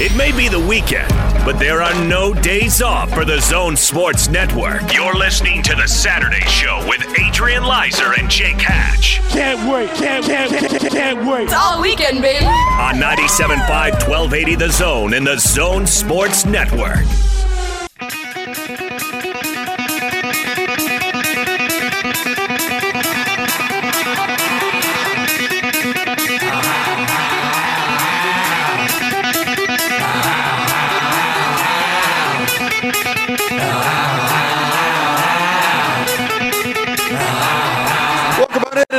It may be the weekend, but there are no days off for the Zone Sports Network. You're listening to the Saturday Show with Adrian Lizer and Jake Hatch Can't wait, can't, can't, can't, can't wait. It's all weekend, baby. on 97.5 1280 The Zone and the Zone Sports Network.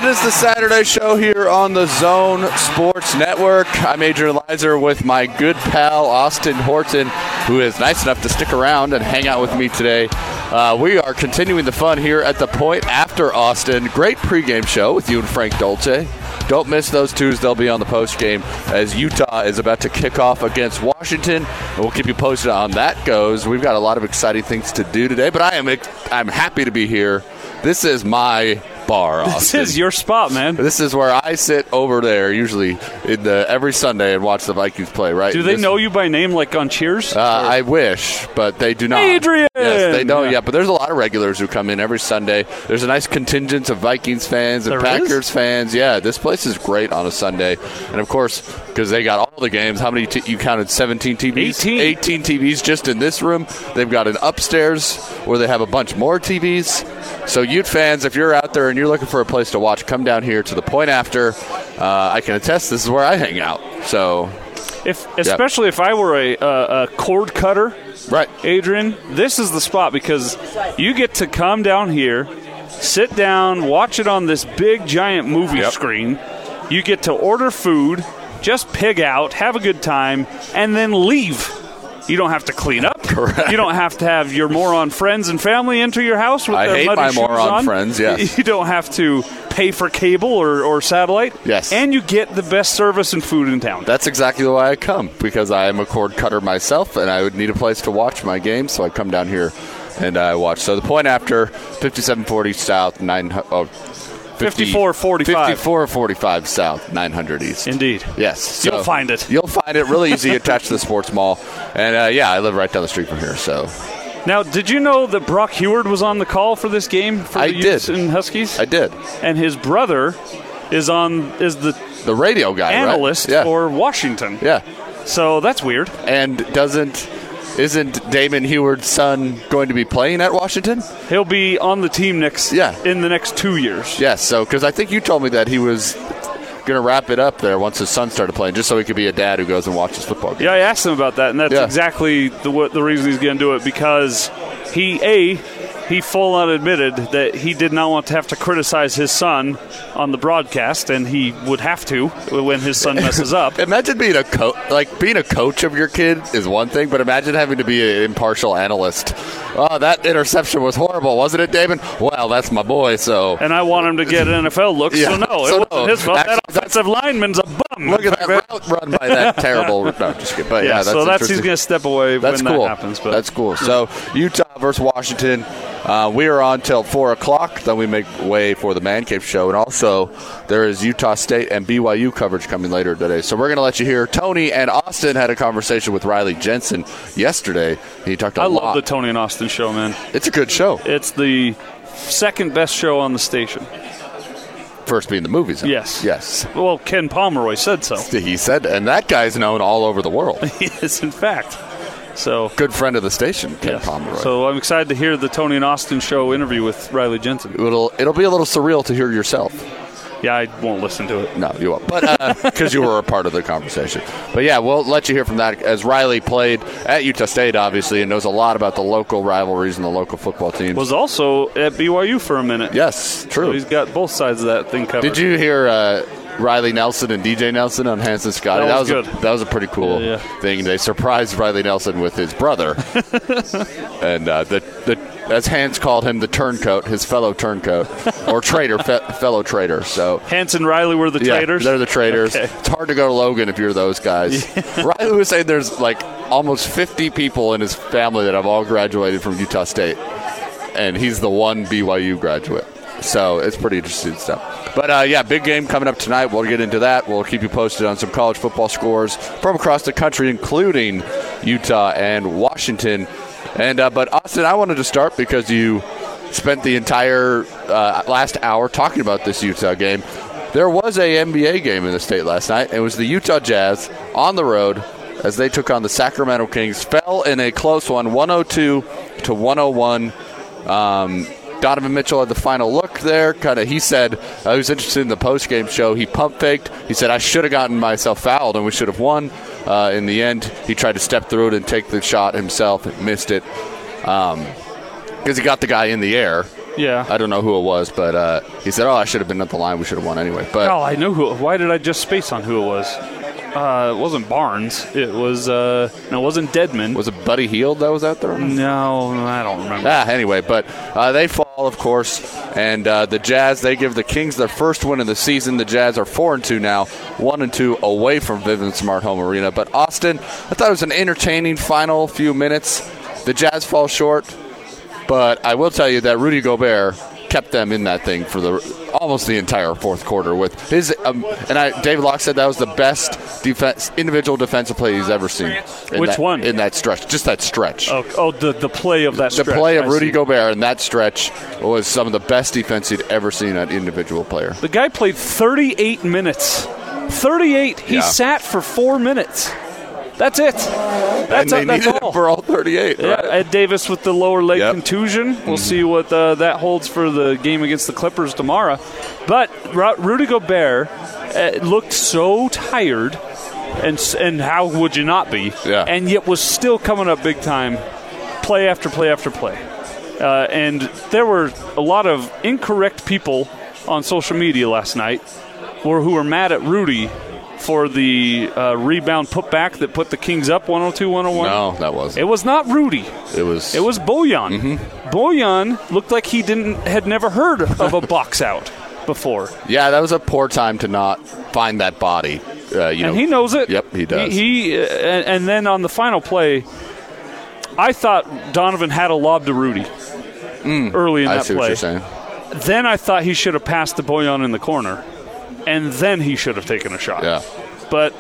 Is the Saturday show here on the Zone Sports Network. I'm Adrian Lizer with my good pal Austin Horton, who is nice enough to stick around and hang out with me today. Uh, we are continuing the fun here at the point after Austin. Great pregame show with you and Frank Dolce. Don't miss those twos. They'll be on the post game as Utah is about to kick off against Washington. We'll keep you posted on that goes. We've got a lot of exciting things to do today, but I am I'm happy to be here. This is my bar. This is your spot, man. This is where I sit over there usually in the every Sunday and watch the Vikings play. Right? Do they This- know you by name, like on Cheers? Uh, I wish, but they do not. Adrian! Yes, they don't Yeah. yet. But there's a lot of regulars who come in every Sunday. There's a nice contingent of Vikings fans and There Packers is? fans. Yeah, this place is great on a Sunday, and of course, because they got all the games. How many? T- you counted 17 TVs. 18. 18 TVs just in this room. They've got an upstairs where they have a bunch more TVs. So, Ute fans, if you're out there and you're looking for a place to watch, come down here to the point after. Uh, I can attest this is where I hang out. So, if especially if I were a, a, a cord cutter, right. Adrian, this is the spot because you get to come down here, sit down, watch it on this big giant movie Yep. screen. You get to order food, just pig out, have a good time, and then leave. You don't have to clean up. Correct. You don't have to have your moron friends and family enter your house with. I their hate muddy my shoes moron on. friends, yes. You don't have to pay for cable or, or satellite. Yes. And you get the best service and food in town. That's exactly why I come because I am a cord cutter myself, and I would need a place to watch my games, so I come down here and I watch. So the point after 5740 South, nine oh, 50 5445. 5445 South, 900 East. Indeed. Yes, so You'll find it. You'll find it really easy attached to the sports mall, and uh, yeah, I live right down the street from here. So Now, did you know that Brock Huard was on the call for this game for I the Utes did. and Huskies? I did and his brother is on is the the radio guy, right? analyst Yeah, for Washington. yeah, So that's weird. and doesn't. Isn't Damon Huard's son going to be playing at Washington? He'll be on the team next Yeah. in the next two years. Yes, so because I think you told me that he was going to wrap it up there once his son started playing, just so he could be a dad who goes and watches football games. Yeah, I asked him about that, and that's Yeah. exactly the what, the reason he's going to do it because he a he full on admitted that he did not want to have to criticize his son on the broadcast, and he would have to when his son messes up. Imagine being a coach, like being a coach of your kid is one thing, but imagine having to be an impartial analyst. Oh, that interception was horrible, wasn't it, Damon? Well, that's my boy. So And I want him to get an NFL look, Yeah, so no, so it wasn't no. his fault. Actually, that that's- offensive lineman's a bum. look at that route run by that terrible. No, just kidding. But yeah, Yeah, that's so that's he's going to step away That's when cool. that happens. But That's cool. So Utah versus Washington. Uh, we are on till four o'clock. Then we make way for the Man Cave show, and also there is Utah State and BYU coverage coming later today. So we're going to let you hear. Tony and Austin had a conversation with Riley Jensen yesterday. He talked a I lot. I love the Tony and Austin show, man. it's a good show. It's the second best show on the station. First being the movies. huh? Yes. Yes. Well, Ken Pomeroy said so. He said, and that guy's known all over the world. yes, in fact. So. Good friend of the station, Ken yes. Pomeroy. So I'm excited to hear the Tony and Austin show interview with Riley Jensen. it'll it'll be a little surreal to hear yourself. Yeah, I won't listen to it. No, you won't. But because you were a part of the conversation. But yeah, we'll let you hear from that as Riley played at Utah State, obviously, and knows a lot about the local rivalries and the local football teams. Was also at BYU for a minute. yes, So true. he's got both sides of that thing covered. Did you hear uh, Riley Nelson and DJ Nelson on Hanson Scotty? That was a, good. that was a pretty cool Yeah, yeah. thing. They surprised Riley Nelson with his brother, and uh, the the as Hans called him, the turncoat, his fellow turncoat or traitor, fe- fellow traitor. So Hanson Riley were the Yeah, traitors? they're the traitors. Okay. It's hard to go to Logan if you're those guys. Riley was saying there's like almost 50 people in his family that have all graduated from Utah State, and he's the one BYU graduate. So it's pretty interesting stuff. But uh, yeah, big game coming up tonight. We'll get into that. We'll keep you posted on some college football scores from across the country, including Utah and Washington. And uh, but Austin, I wanted to start because you spent the entire uh, last hour talking about this Utah game. There was a NBA game in the state last night. It was the Utah Jazz on the road as they took on the Sacramento Kings. Fell in a close one, 102 to 101. Um, Donovan Mitchell had the final look there. Kind of, he said uh, he was interested in the post game show. He pump faked. He said I should have gotten myself fouled and we should have won. Uh, in the end, he tried to step through it and take the shot himself. and Missed it because he got the guy in the air. Yeah. I don't know who it was, but uh, he said, "Oh, I should have been at the line. We should have won anyway." But Oh, I know who. Why did I just space on who it was? Uh, it wasn't Barnes. It was. Uh, no, it wasn't Dedmon. was it Buddy Hield that was out there? no, I don't remember. Ah, anyway, but uh, they fall, of course, and uh, the Jazz they give the Kings their first win of the season. The Jazz are four and two now, one and two away from Vivint Smart Home Arena. But Austin, I thought it was an entertaining final few minutes. The Jazz fall short, but I will tell you that Rudy Gobert kept them in that thing for the almost the entire fourth quarter with his um, and I David Locke said that was the best defense individual defensive play he's ever seen. in Which that- one? in that stretch? Just that stretch. Oh, oh, the the play of that. Stretch. The stretch, play of I Rudy see. Gobert in that stretch was some of the best defense he'd ever seen an individual player. The guy played 38 minutes. 38. He Yeah. sat for four minutes. That's it. That's, and they that's all. for all 38. Yeah, right? Ed Davis with the lower leg Yep. contusion. We'll see what uh, that holds for the game against the Clippers tomorrow. But Ru- Rudy Gobert uh, looked so tired, and and how would you not be? Yeah. And yet was still coming up big time, play after play after play. Uh, and there were a lot of incorrect people on social media last night, or who were mad at Rudy for the uh, rebound putback that put the Kings up 102-101. no, that wasn't. It was not Rudy. It was. It was Bojan. Mm-hmm. Bojan looked like he didn't had never heard of a box out before, Yeah, that was a poor time to not find that body. Uh, you and know, he knows it. Yep, he does. He, he uh, and, and then on the final play, I thought Donovan had a lob to Rudy early in Mm. I that see what play. you're saying. Then I thought he should have passed to Bojan in the corner, and then he should have taken a shot. Yeah. but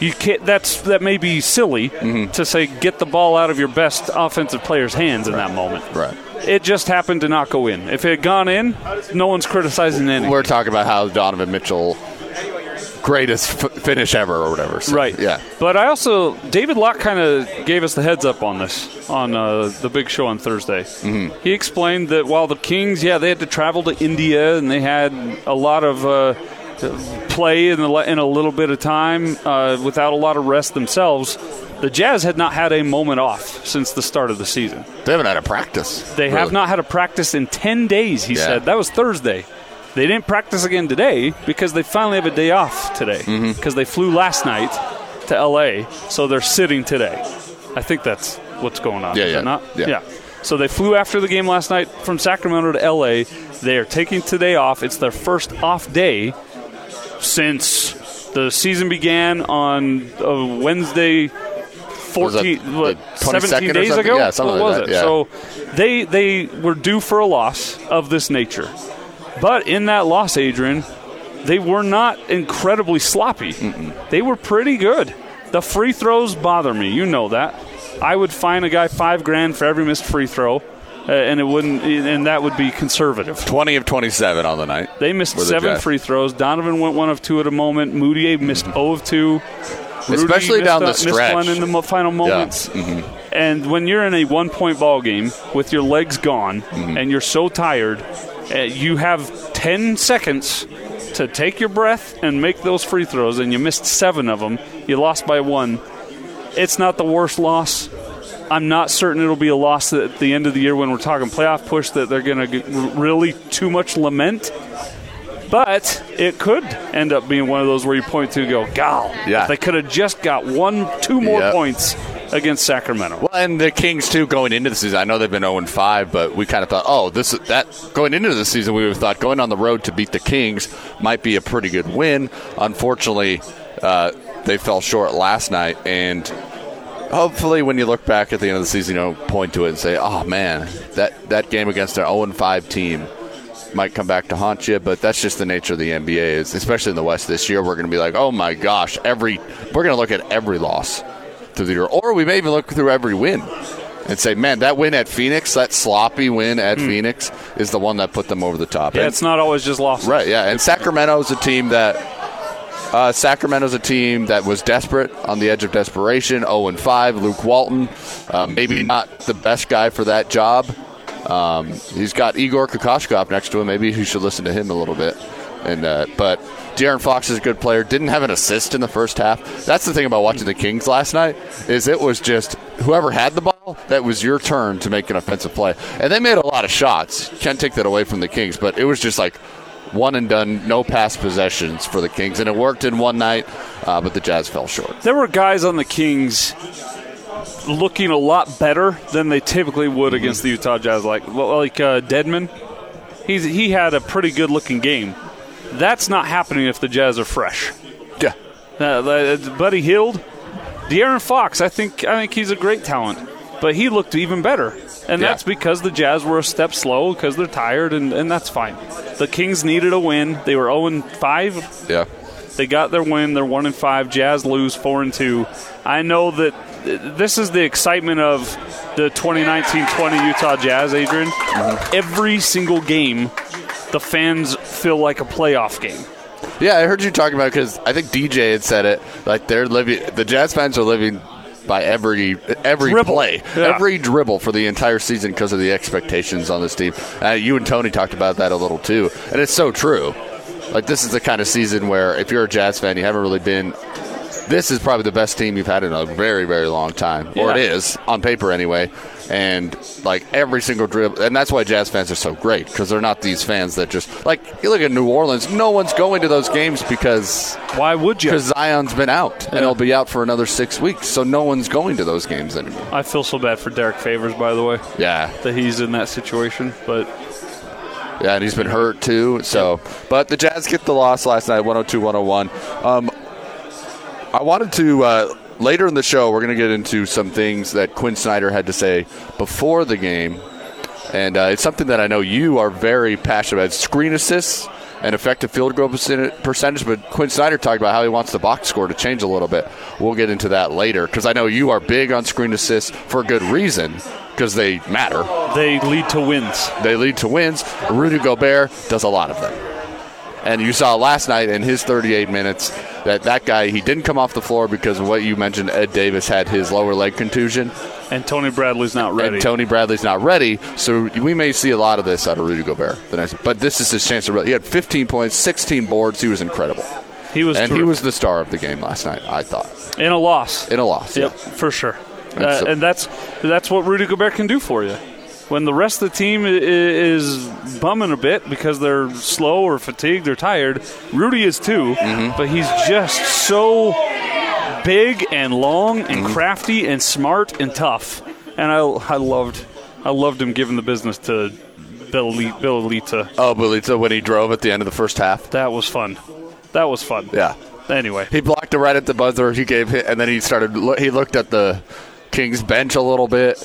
you can't. That's that may be silly Mm-hmm. to say get the ball out of your best offensive player's hands in that moment. Right. It just happened to not go in. If it had gone in, no one's criticizing anything. We're talking about how Donovan Mitchell greatest f- finish ever or whatever. So, Right. Yeah. But I also David Locke kind of gave us the heads up on this on uh, the big show on Thursday. Mm-hmm. He explained that while the Kings, yeah, they had to travel to India and they had a lot of uh, play in, the, in a little bit of time uh, without a lot of rest themselves. The Jazz had not had a moment off since the start of the season. They haven't had a practice. They have not had a practice in 10 days, he Yeah. said. That was Thursday. They didn't practice again today because they finally have a day off today Mm-hmm. because they flew last night to LA, so they're sitting today. I think that's what's going on. Yeah, is it yeah. Yeah. So they flew after the game last night from Sacramento to LA. They are taking today off. It's their first off day since the season began on uh, Wednesday. 14, what, 22nd 17 or days ago? Yeah, something what like was that, it? yeah. So they they were due for a loss of this nature. But in that loss, Adrian, they were not incredibly sloppy. They were pretty good. The free throws bother me. You know that. I would fine a guy five grand for every missed free throw, Uh, and it wouldn't, and that would be conservative. 20 of 27 on the night. They missed For the seven free throws. Donovan went one of two at a moment. Mudiay missed 0 of two. Rudy Especially down a- the Missed stretch. one in the final moments. Mm-hmm. And when you're in a one point ball game with your legs gone mm-hmm. and you're so tired, uh, you have 10 seconds to take your breath and make those free throws, and you missed seven of them. You lost by one. It's not the worst loss. I'm not certain it'll be a loss at the end of the year when we're talking playoff push that they're going to really too much lament. But it could end up being one of those where you point to go, "Gal, Yeah. they could have just got one, two more Yep. points against Sacramento." Well, and the Kings too going into the season. I know they've been 0 5, but we kind of thought, oh, this that going into the season, we would have thought going on the road to beat the Kings might be a pretty good win. Unfortunately, uh, they fell short last night, and hopefully, when you look back at the end of the season, you know, point to it and say, oh man, that that game against an 0 5 team. might come back to haunt you, but that's just the nature of the NBA. Is especially in the West this year, we're going to be like, oh my gosh, every we're going to look at every loss through the year, or we may even look through every win and say, man, that win at Phoenix, that sloppy win at hmm. Phoenix, is the one that put them over the top. Yeah, And- it's not always just losses. Right, yeah. And Sacramento's a team that uh, Sacramento's a team that was desperate on the edge of desperation. 0 and 5. Luke Walton, uh, maybe not the best guy for that job. Um, he's got Igor Kokoshkov next to him. Maybe he should listen to him a little bit. And uh, but De'Aaron Fox is a good player. Didn't have an assist in the first half. That's the thing about watching the Kings last night is it was just whoever had the ball that was your turn to make an offensive play, and they made a lot of shots. Can't take that away from the Kings, but it was just like one and done, no pass possessions for the Kings, and it worked in one night, uh, but the Jazz fell short. There were guys on the Kings looking a lot better than they typically would Mm-hmm. against the Utah Jazz. Like like uh, Dedmon, he's he had a pretty good looking game. That's not happening if the Jazz are fresh. Yeah, Uh, uh, Buddy Hield, De'Aaron Fox. I think I think he's a great talent, but he looked even better, and Yeah. that's because the Jazz were a step slow because they're tired, and, and that's fine. The Kings needed a win. They were 0 5 yeah. they got their win. They're one and five. Jazz lose four and two. I know that this is the excitement of the 2019-20 Utah Jazz, Adrian. Mm-hmm. Every single game, the fans feel like a playoff game. Yeah, I heard you talking about because I think DJ had said it. Like they're living, the Jazz fans are living by every every Dribble. play, Yeah. every dribble for the entire season because of the expectations on this team. Uh, you and Tony talked about that a little too, and it's so true. Like this is the kind of season where if you're a Jazz fan, you haven't really been. This is probably the best team you've had in a very, very long time, or it is on paper anyway. And like every single dribble, and that's why Jazz fans are so great because they're not these fans that just like you look at New Orleans. No one's going to those games because Why would you? because Zion's been out and Yeah. he'll be out for another six weeks, so no one's going to those games anymore. I feel so bad for Derrick Favors, by the way, Yeah, that he's in that situation. But yeah, and he's been hurt too. So, but the Jazz get the loss last night, 102-101. Um, I wanted to uh, later in the show we're going to get into some things that Quin Snyder had to say before the game, and uh, it's something that I know you are very passionate about. Screen assists and effective field goal percentage, but Quin Snyder talked about how he wants the box score to change a little bit. We'll get into that later because I know you are big on screen assists for a good reason because they matter. they lead to wins. They lead to wins. Rudy Gobert does a lot of them. And you saw last night in his 38 minutes that that guy he didn't come off the floor because of what you mentioned. Ed Davis had his lower leg contusion, And Tony Bradley's not ready. and Tony Bradley's not ready. So we may see a lot of this out of Rudy Gobert. The next, but this is his chance to. Really, he had 15 points, 16 boards. He was incredible, he was and he was the star of the game last night. I thought in a loss. in a loss. Yep, yeah. for sure. And Uh, and that's that's what Rudy Gobert can do for you. When the rest of the team is bumming a bit because they're slow or fatigued or tired, Rudy is too. Mm-hmm. But he's just so big and long and Mm-hmm. crafty and smart and tough. And I, I loved I loved him giving the business to Bill Elite, Bill Elita. Oh, Belita when he drove at the end of the first half. That was fun. That was fun. Yeah. Anyway, He blocked it right at the buzzer. He gave hit, and then he started. He looked at the Kings bench a little bit.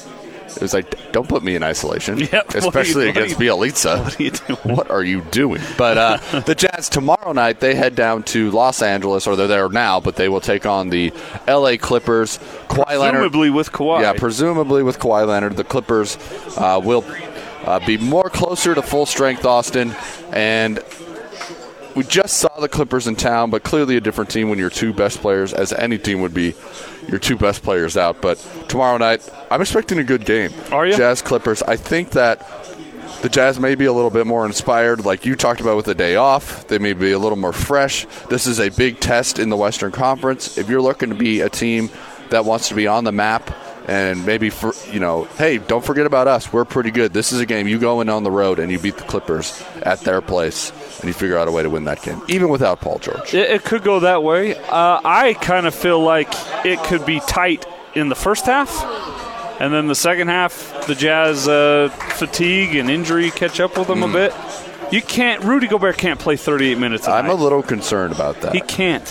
It was like, don't put me in isolation, Yep. What are you- especially what against Bjelica. what are you doing? What are you doing? But uh, the Jazz tomorrow night they head down to Los Angeles, or they're there now, but they will take on the L.A. Clippers. Kawhi Leonard, presumably with Kawhi. yeah, presumably with Kawhi Leonard, the Clippers uh, will uh, be more closer to full strength Austin, and we just saw the Clippers in town, but clearly a different team when your two best players, as any team would be, your two best players out. But tomorrow night, I'm expecting a good game. Are you? Jazz Clippers. I think that the Jazz may be a little bit more inspired, like you talked about with the day off. They may be a little more fresh. This is a big test in the Western Conference. If you're looking to be a team that wants to be on the map and maybe for you know, hey, don't forget about us. We're pretty good. This is a game you go in on the road and you beat the Clippers at their place and you figure out a way to win that game, even without Paul George. It, it could go that way. Uh, I kind of feel like it could be tight in the first half, and then the second half, the Jazz uh, fatigue and injury catch up with them a bit. You can't. Rudy Gobert can't play 38 minutes. A. I'm a little concerned about that. He can't.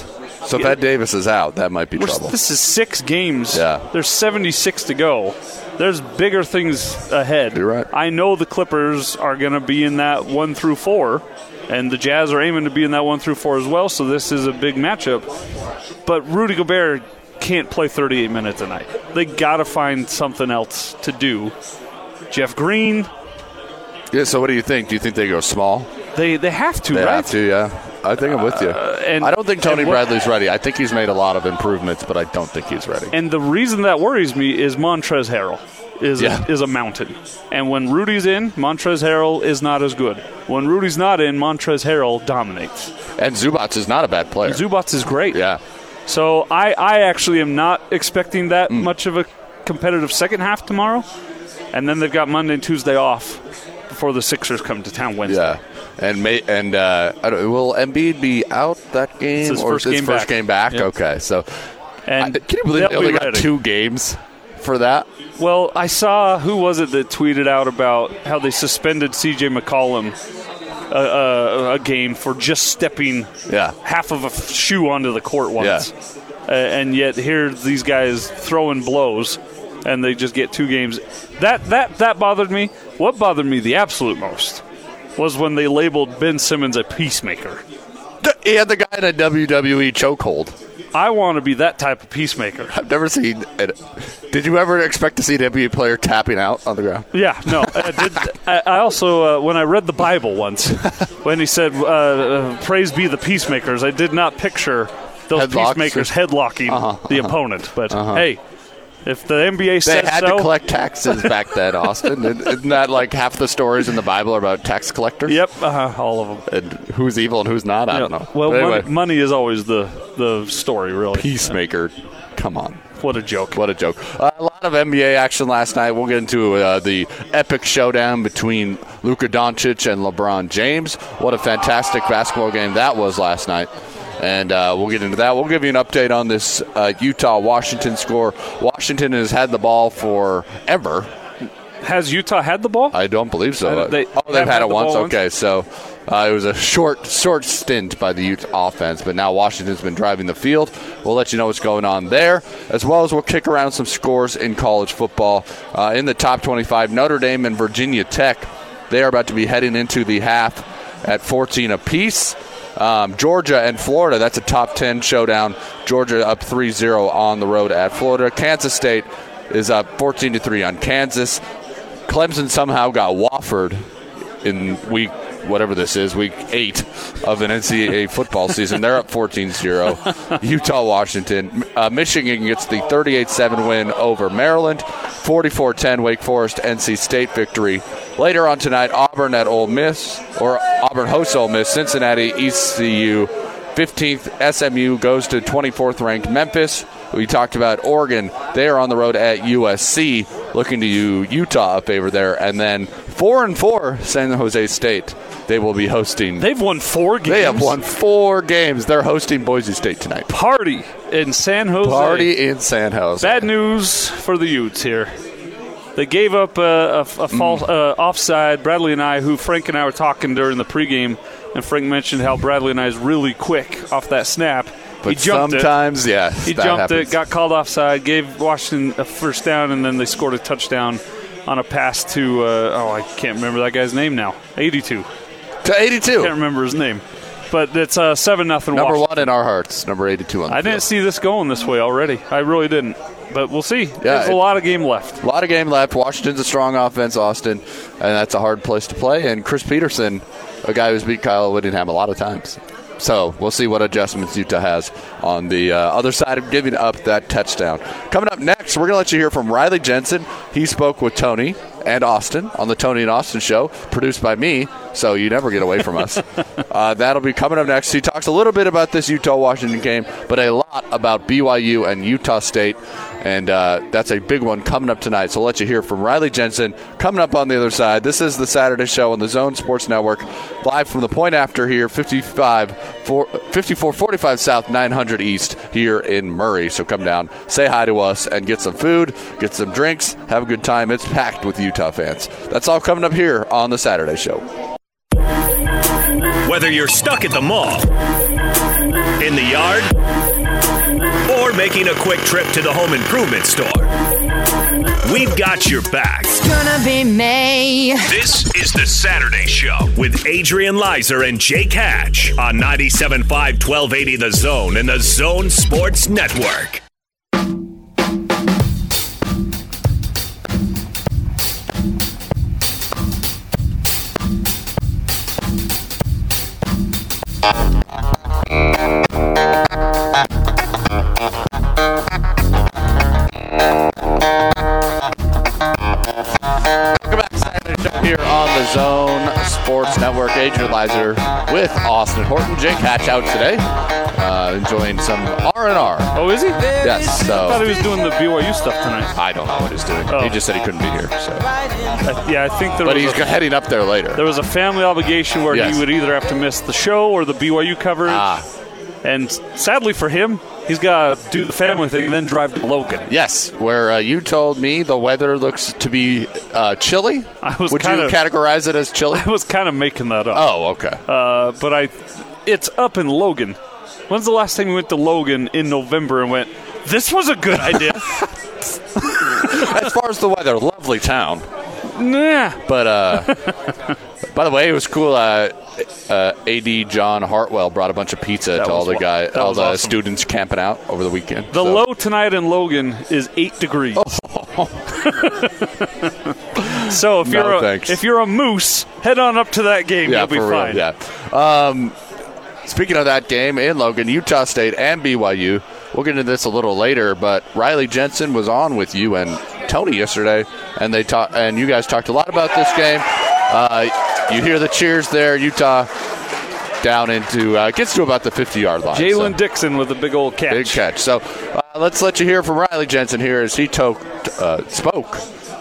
So if Ed Davis is out, that might be We're- trouble. This is six games. Yeah. There's 76 to go. There's bigger things ahead. You're right. I know the Clippers are going to be in that one through four, and the Jazz are aiming to be in that one through four as well. So this is a big matchup. But Rudy Gobert can't play 38 minutes a night. They got to find something else to do. Jeff Green, Yeah. So what do you think? Do you think they go small? they they have to, They right? have to. Yeah. I think I'm with you. and- I don't think Tony what- Bradley's ready. I think he's made a lot of improvements, but I don't think he's ready. And the reason that worries me is Montrezl Harrell is Yeah. a, is a mountain. And when Rudy's in, Montrezl Harrell is not as good. When Rudy's not in, Montrezl Harrell dominates. And Zubac is not a bad player. Zubac is great. yeah. So I, I actually am not expecting that Mm. much of a competitive second half tomorrow. And then they've got Monday and Tuesday off before the Sixers come to town Wednesday. Yeah. And may, and uh, I don't, will Embiid be out that game his or first is his game first back. game back? Yep. Okay, so And I, can you believe they'll only got ready. two games for that? Well, I saw who was it that tweeted out about how they suspended C.J. McCollum a, a, a game for just stepping Yeah. half of a shoe onto the court once, uh, and yet here these guys throwing blows, and they just get two games. That that that bothered me. What bothered me the absolute most was when they labeled Ben Simmons a peacemaker. He had the guy in a WWE chokehold. I want to be that type of peacemaker. I've never seen it. Did you ever expect to see an NBA player tapping out on the ground? Yeah, no. I, did, I also, uh, when I read the Bible once, when he said, uh, uh, "Praise be the peacemakers," I did not picture those Headlocks? peacemakers headlocking the opponent. But hey, if the NBA They said had so, to collect taxes back then, Austin. Isn't that like half the stories in the Bible are about tax collectors? Yep, uh, all of them. And who's evil and who's not? I don't know. Well, anyway, money, money is always the the story, really. peacemaker. Come on. What a joke. What a joke. Uh, a lot of NBA action last night. We'll get into uh, the epic showdown between Luka Doncic and LeBron James. What a fantastic basketball game that was last night. And uh, we'll get into that. We'll give you an update on this uh, Utah Washington score. Washington has had the ball forever. Has Utah had the ball? I don't believe so. They oh, they've had had it once. ball once? Okay, so uh, it was a short, short stint by the Ute offense, but now Washington's been driving the field. We'll let you know what's going on there, as well as we'll kick around some scores in college football. Uh, in the top 25, Notre Dame and Virginia Tech. They are about to be heading into the half at 14 apiece. Um, Georgia and Florida, that's a top 10 showdown. Georgia up 3 0 on the road at Florida. Kansas State is up 14 3 on Kansas. Clemson somehow got Wofford in week whatever this is, week eight of an NCAA football season. They're up 14-0. Utah, Washington, uh, Michigan gets the 38-7 win over Maryland. 44-10 Wake Forest NC State victory. Later on tonight, Auburn at Ole Miss or Auburn hosts Ole Miss. Cincinnati, ECU. 15th SMU goes to 24th ranked Memphis. We talked about Oregon. They are on the road at USC, looking to Utah a favor there, and then four and four San Jose State. They will be hosting. They've won four games. They have won four games. They're hosting Boise State tonight. Party in San Jose. Party in San Jose. Bad news for the Utes here. They gave up a, a, a Mm. false uh, offside. Bradlee Anae, who Frank and I were talking during the pregame, and Frank mentioned how Bradlee Anae is really quick off that snap. but he jumped it. sometimes, yeah, He jumped happens. it, got called offside, gave Washington a first down, and then they scored a touchdown on a pass to uh, oh I can't remember that guy's name now. 82. To 82. I Can't remember his name, but it's uh, seven nothing. Number one in our hearts. Number 82 on the I didn't see this going this way already. I really didn't. But we'll see. There's a lot of game left. A lot of game left. Washington's a strong offense, Austin, and that's a hard place to play. And Chris Petersen, a guy who's beat Kyle Whittingham a lot of times. So we'll see what adjustments Utah has on the uh, other side of giving up that touchdown. Coming up next, we're going to let you hear from Riley Jensen. He spoke with Tony and Austin on the Tony and Austin show, produced by me, so you never get away from us. uh, that'll be coming up next. He talks a little bit about this Utah Washington game, but a lot about BYU and Utah State. And uh, that's a big one coming up tonight. So we'll let you hear from Riley Jensen coming up on the other side. This is the Saturday show on the Zone Sports Network, live from the point after here, 55, 4, 5445 South, 900 East here in Murray. So come down, say hi to us, and get some food, get some drinks, have a good time. It's packed with Utah fans. That's all coming up here on the Saturday show. Whether you're stuck at the mall, in the yard, taking a quick trip to the home improvement store? We've got your back. It's gonna be May. This is the Saturday Show with Adrian Lizer and Jake Hatch on 97.5 1280 The Zone and the Zone Sports Network. Here on the Zone Sports Network. Adrian Lizer with Austin Horton. Jake Hatch out today, uh, enjoying some R and R. Oh, is he? Yes. I thought he was doing the BYU stuff tonight. I don't know what he's doing. Oh. He just said he couldn't be here. So, yeah, I think there but he's a, heading up there later. there was a family obligation where Yes. he would either have to miss the show or the BYU coverage. Ah. And sadly for him, he's got to do the family thing and then drive to Logan. Yes, where uh, you told me the weather looks to be uh, chilly. I was Would you kinda- categorize it as chilly? I was kind of making that up. Oh, okay. Uh, but I, it's up in Logan. When's the last time we went to Logan in November and went, this was a good idea? as far as the weather, lovely town. nah. But uh, by the way, it was cool. Uh, uh, AD John Hartwell brought a bunch of pizza That to all the guy, all the awesome. students camping out over the weekend. The So- low tonight in Logan is eight degrees. so if No, you're a, thanks. if you're a moose, head on up to that game. yeah, You'll be fine. real. Yeah. Um, speaking of that game in Logan, Utah State and BYU. We'll get into this a little later, but Riley Jensen was on with you and Tony yesterday, and they talked, and you guys talked a lot about this game. Uh, you hear the cheers there, Utah down into uh, gets to about the 50 yard line. Jaylen so- Dixon with a big old catch. Big catch. So uh, let's let you hear from Riley Jensen here as he toked, uh, spoke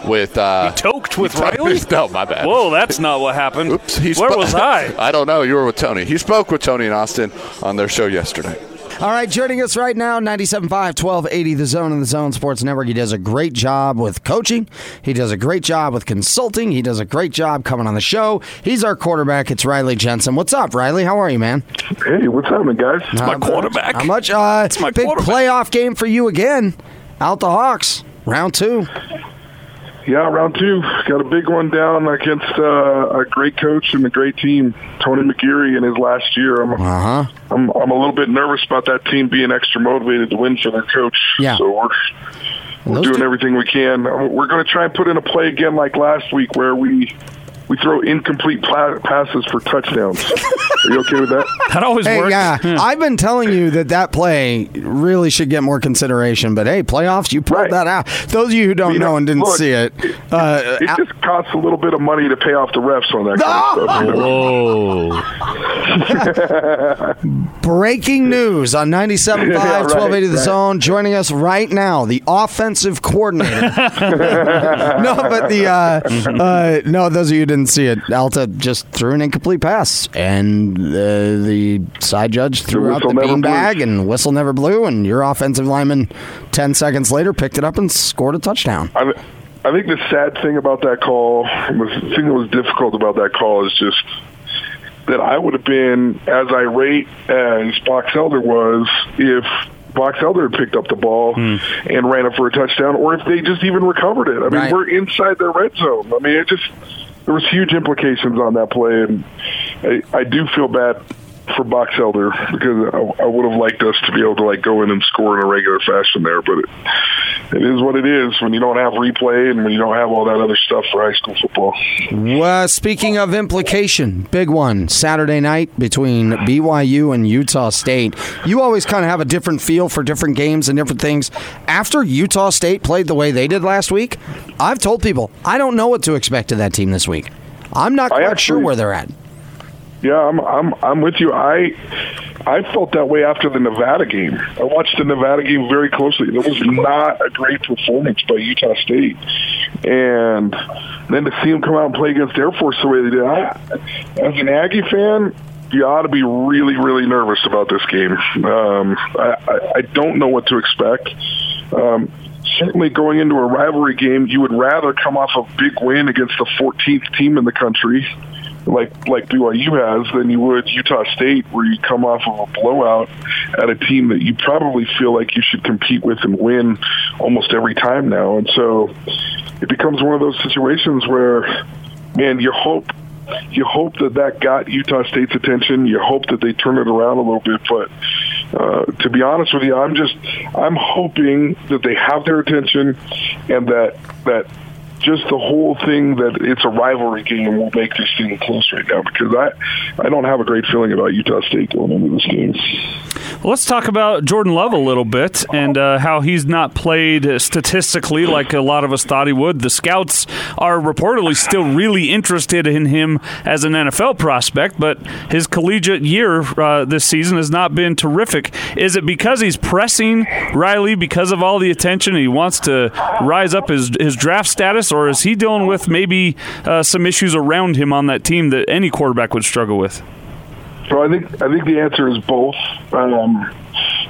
with. Uh, He toked with he to- Riley? No, my bad. Whoa, that's not what happened. Oops. He Where was I? I don't know. You were with Tony. He spoke with Tony and Austin on their show yesterday. All right, joining us right now, 97.5, 1280, The Zone and The Zone Sports Network. He does a great job with coaching. He does a great job with consulting. He does a great job coming on the show. He's our quarterback. It's Riley Jensen. What's up, Riley? How are you, man? Hey, what's happening, guys? How my quarterback. How much? Uh, It's my big playoff game for you again. Out the Hawks, round two. Yeah, round two. Got a big one down against uh, a great coach and a great team, Tony McGeary, in his last year. I'm, Uh huh. I'm, I'm a little bit nervous about that team being extra motivated to win for their coach. Yeah. So we're, we're doing two- everything we can. Uh, we're going to try and put in a play again like last week where we we throw incomplete pla- passes for touchdowns. Are you okay with that? That always Hey, works. yeah, I've been telling you that that play really should get more consideration. But hey, playoffs, you pulled Right. that out. Those of you who don't You know know, and didn't look, see it, uh, It just costs a little bit of money to pay off the refs on that kind of stuff. you know? Whoa. Breaking news on 97.5, Yeah, right, 1280 The right. Zone. Joining us right now, the offensive coordinator. no, but the, uh, uh, no, those of you who didn't see it, Alta just threw an incomplete pass, and uh, the side judge threw out the whistle never beanbag, and whistle never blew, and your offensive lineman, 10 seconds later, picked it up and scored a touchdown. I, I think the sad thing about that call, the thing that was difficult about that call is just that I would have been as irate as Box Elder was if Box Elder had picked up the ball and ran it for a touchdown, or if they just even recovered it. I mean, Right. we're inside their red zone. I mean, it just there was huge implications on that play, and I, I do feel bad for Box Elder because I, I would have liked us to be able to like go in and score in a regular fashion there, but it, it is what it is when you don't have replay and when you don't have all that other stuff for high school football. Well, speaking of implication, big one Saturday night between BYU and Utah State. You always kind of have a different feel for different games and different things. After Utah State played the way they did last week, I've told people I don't know what to expect of that team this week. I'm not quite actually- sure where they're at. Yeah, I'm I'm I'm with you. I I felt that way after the Nevada game. I watched the Nevada game very closely. It was not a great performance by Utah State, and then to see them come out and play against Air Force the way they did. I, as an Aggie fan, you ought to be really really nervous about this game. Um, I, I I don't know what to expect. Um, certainly going into a rivalry game, you would rather come off a big win against the 14th team in the country like like BYU has than you would Utah State, where you come off of a blowout at a team that you probably feel like you should compete with and win almost every time now. And so it becomes one of those situations where, man, you hope you hope that that got Utah State's attention. You hope that they turn it around a little bit, but uh, to be honest with you, I'm just I'm hoping that they have their attention and that that just the whole thing that it's a rivalry game will make this thing close right now because I I don't have a great feeling about Utah State going into this game. Well, let's talk about Jordan Love a little bit and uh, how he's not played statistically like a lot of us thought he would. The scouts are reportedly still really interested in him as an NFL prospect, but his collegiate year uh, this season has not been terrific. Is it because he's pressing Riley because of all the attention? He wants to rise up his, his draft status, or is he dealing with maybe uh, some issues around him on that team that any quarterback would struggle with? So I think I think the answer is both. Um,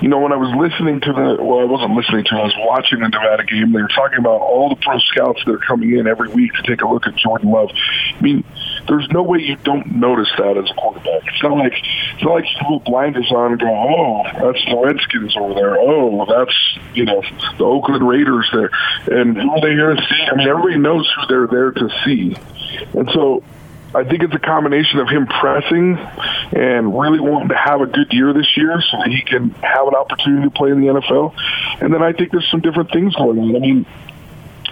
you know, when I was listening to the, well, I wasn't listening to, I was watching the Nevada game. They were talking about all the pro scouts that are coming in every week to take a look at Jordan Love. I mean, there's no way you don't notice that as a quarterback. It's not like it's not like you put blinders on and go, oh, that's the Redskins over there. Oh, that's you know the Oakland Raiders there, and who are they here to see? I mean, everybody knows who they're there to see, and so I think it's a combination of him pressing and really wanting to have a good year this year so that he can have an opportunity to play in the NFL. And then I think there's some different things going on. I mean,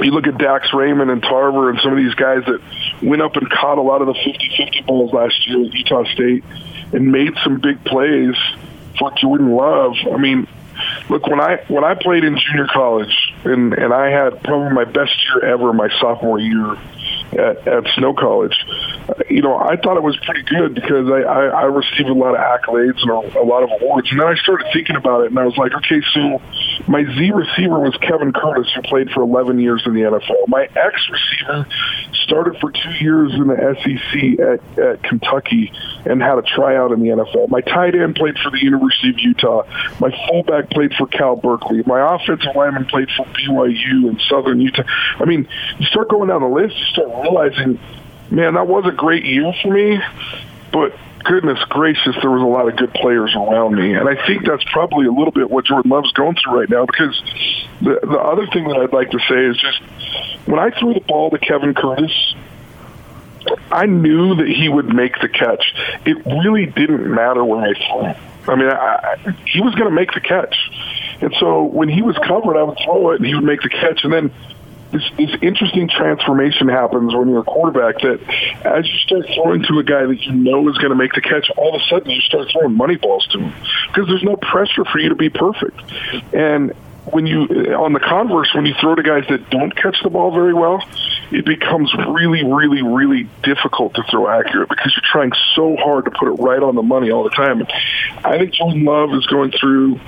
you look at Dax Raymond and Tarver and some of these guys that went up and caught a lot of the 50-50 balls last year at Utah State and made some big plays for Jordan Love. I mean, look when I when I played in junior college and and I had probably my best year ever my sophomore year at, at Snow College. You know, I thought it was pretty good because I, I, I received a lot of accolades and a, a lot of awards. And then I started thinking about it, and I was like, okay, so my Z receiver was Kevin Curtis, who played for 11 years in the NFL. My X receiver started for two years in the SEC at, at Kentucky and had a tryout in the NFL. My tight end played for the University of Utah. My fullback played for Cal Berkeley. My offensive lineman played for BYU and Southern Utah. I mean, you start going down the list, you start realizing, man, that was a great year for me, but goodness gracious, there was a lot of good players around me. And I think that's probably a little bit what Jordan Love's going through right now because the, the other thing that I'd like to say is just when I threw the ball to Kevin Curtis, I knew that he would make the catch. It really didn't matter where I threw. It. I mean, I, I, he was going to make the catch. And so when he was covered, I would throw it and he would make the catch. And then this, this interesting transformation happens when you're a quarterback that as you start throwing to a guy that you know is going to make the catch, all of a sudden you start throwing money balls to him because there's no pressure for you to be perfect. And when you, on the converse, when you throw to guys that don't catch the ball very well, it becomes really, really, really difficult to throw accurate because you're trying so hard to put it right on the money all the time. I think Jordan Love is going through